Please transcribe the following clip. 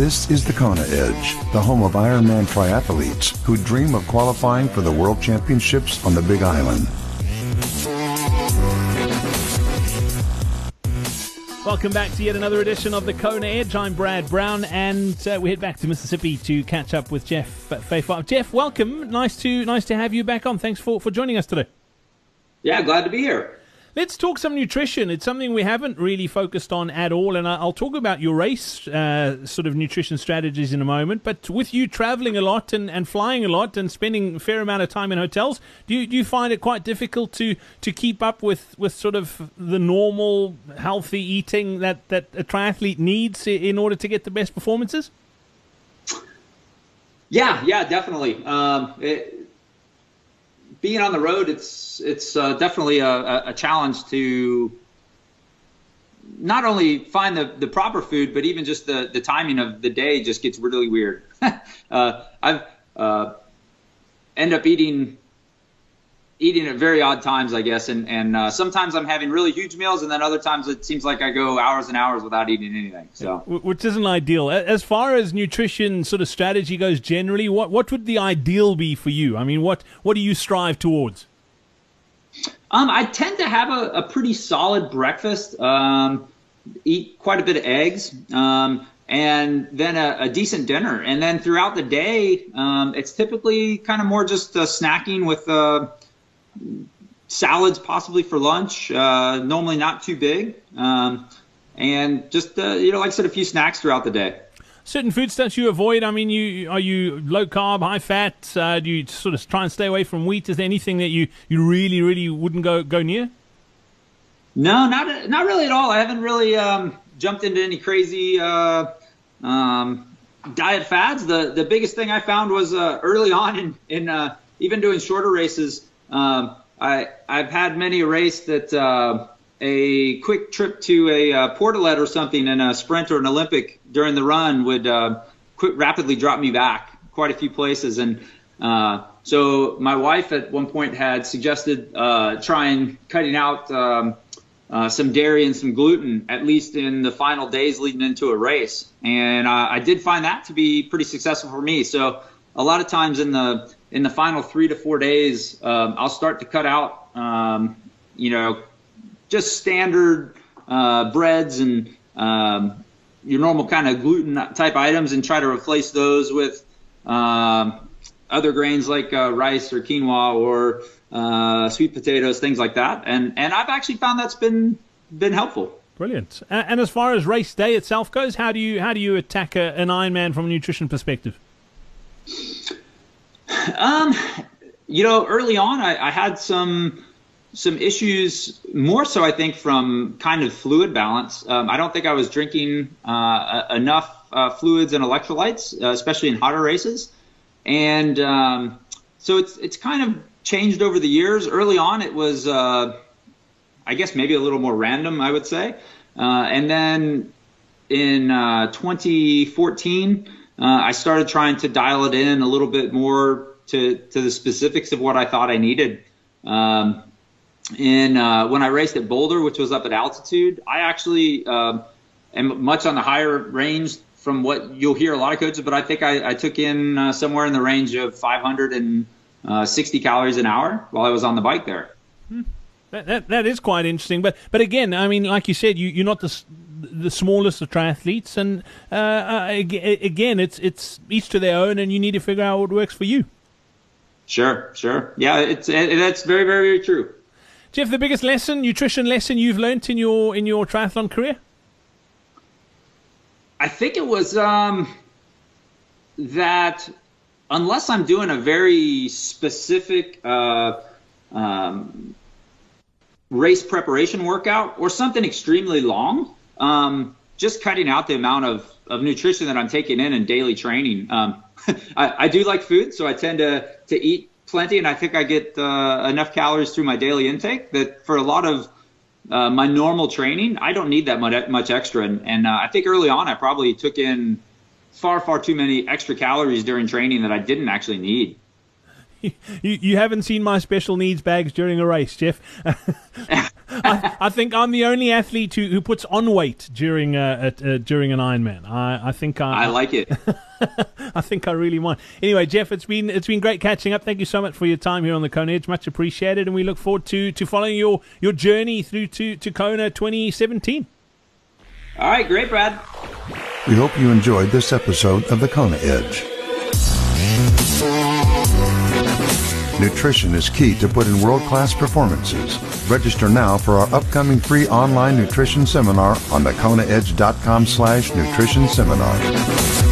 This is the Kona Edge, the home of Ironman triathletes who dream of qualifying for the World Championships on the Big Island. Welcome back to yet another edition of the Kona Edge. I'm Brad Brown, and uh, we head back to Mississippi to catch up with Jeff Fejfar. Jeff, welcome. Nice to nice to have you back on. Thanks for, for joining us today. Yeah, glad to be here. Let's talk some nutrition. It's something we haven't really focused on at all, and I'll talk about your race uh, sort of nutrition strategies in a moment. But with you traveling a lot and, and flying a lot and spending a fair amount of time in hotels, do you, do you find it quite difficult to, to keep up with, with sort of the normal healthy eating that, that a triathlete needs in order to get the best performances? Yeah, yeah, definitely. Um, it, being on the road, it's it's uh, definitely a, a, challenge to not only find the, the proper food, but even just the, the timing of the day just gets really weird. uh, I've uh, end up eating eating at very odd times, I guess. And and uh, sometimes I'm having really huge meals, and then other times it seems like I go hours and hours without eating anything. So, which isn't ideal. As far as nutrition sort of strategy goes, generally, what what would the ideal be for you? I mean, what what do you strive towards? Um, I tend to have a, a pretty solid breakfast. Um, eat quite a bit of eggs. Um, and then a, a, decent dinner. And then throughout the day, um, it's typically kind of more just uh, snacking with uh, salads possibly for lunch, uh, normally not too big, um, and just uh, you know, like I said, a few snacks throughout the day. Certain foodstuffs you avoid. I mean, you are you low carb, high fat? Uh, do you sort of try and stay away from wheat? Is there anything that you, you really, really wouldn't go go near? No, not not really at all. I haven't really um, jumped into any crazy uh, um, diet fads. The the biggest thing I found was uh, early on in in uh, even doing shorter races. Um, I I've had many a race that uh, a quick trip to a uh, portalet or something in a sprint or an Olympic during the run would uh, quick rapidly drop me back quite a few places and. Uh, so my wife at one point had suggested uh, trying cutting out um, uh, some dairy and some gluten, at least in the final days leading into a race. And uh, I did find that to be pretty successful for me. So a lot of times in the in the final three to four days, um, I'll start to cut out, um, you know, just standard uh, breads and um, your normal kind of gluten type items, and try to replace those with um, other grains like uh, rice or quinoa or uh, sweet potatoes, things like that. And and I've actually found that's been been helpful. Brilliant. And as far as race day itself goes, how do you how do you attack a, an Ironman from a nutrition perspective? Um, you know, early on, I, I had some some issues more so I think from kind of fluid balance. Um, I don't think I was drinking uh, enough uh, fluids and electrolytes, uh, especially in hotter races, and um, so it's it's kind of changed over the years. Early on, it was uh, I guess maybe a little more random, I would say, uh, and then in uh, 2014. Uh, I started trying to dial it in a little bit more to, to the specifics of what I thought I needed. Um, and uh, when I raced at Boulder, which was up at altitude, I actually um, am much on the higher range from what you'll hear a lot of coaches, but I think I, I took in uh, somewhere in the range of 560 uh, calories an hour while I was on the bike there. Hmm. That, that, that is quite interesting, but but again, I mean, like you said, you you're not the the smallest of triathletes, and uh, uh again, it's it's each to their own, and you need to figure out what works for you. Sure, sure, yeah, it's it, that's very, very, very true. Jeff, the biggest lesson, nutrition lesson you've learned in your in your triathlon career? I think it was um, that unless I'm doing a very specific uh, um, race preparation workout or something extremely long, um, just cutting out the amount of, of nutrition that I'm taking in in daily training. Um, I, I, do like food, so I tend to, to eat plenty, and I think I get uh, enough calories through my daily intake that for a lot of uh, my normal training, I don't need that much, much extra. And, and uh, I think early on, I probably took in far, far too many extra calories during training that I didn't actually need. You, you haven't seen my special needs bags during a race, Jeff. I, I, think I'm the only athlete who, who puts on weight during uh, uh, during an Ironman. I, I think I, I like it. I think I really want. Anyway, Jeff, it's been it's been great catching up. Thank you so much for your time here on the Kona Edge. Much appreciated, and we look forward to to following your your journey through to to Kona 2017. All right, great, Brad. We hope you enjoyed this episode of the Kona Edge. Nutrition is key to put in world-class performances. Register now for our upcoming free online nutrition seminar on thekonaedge.com slash nutrition seminar.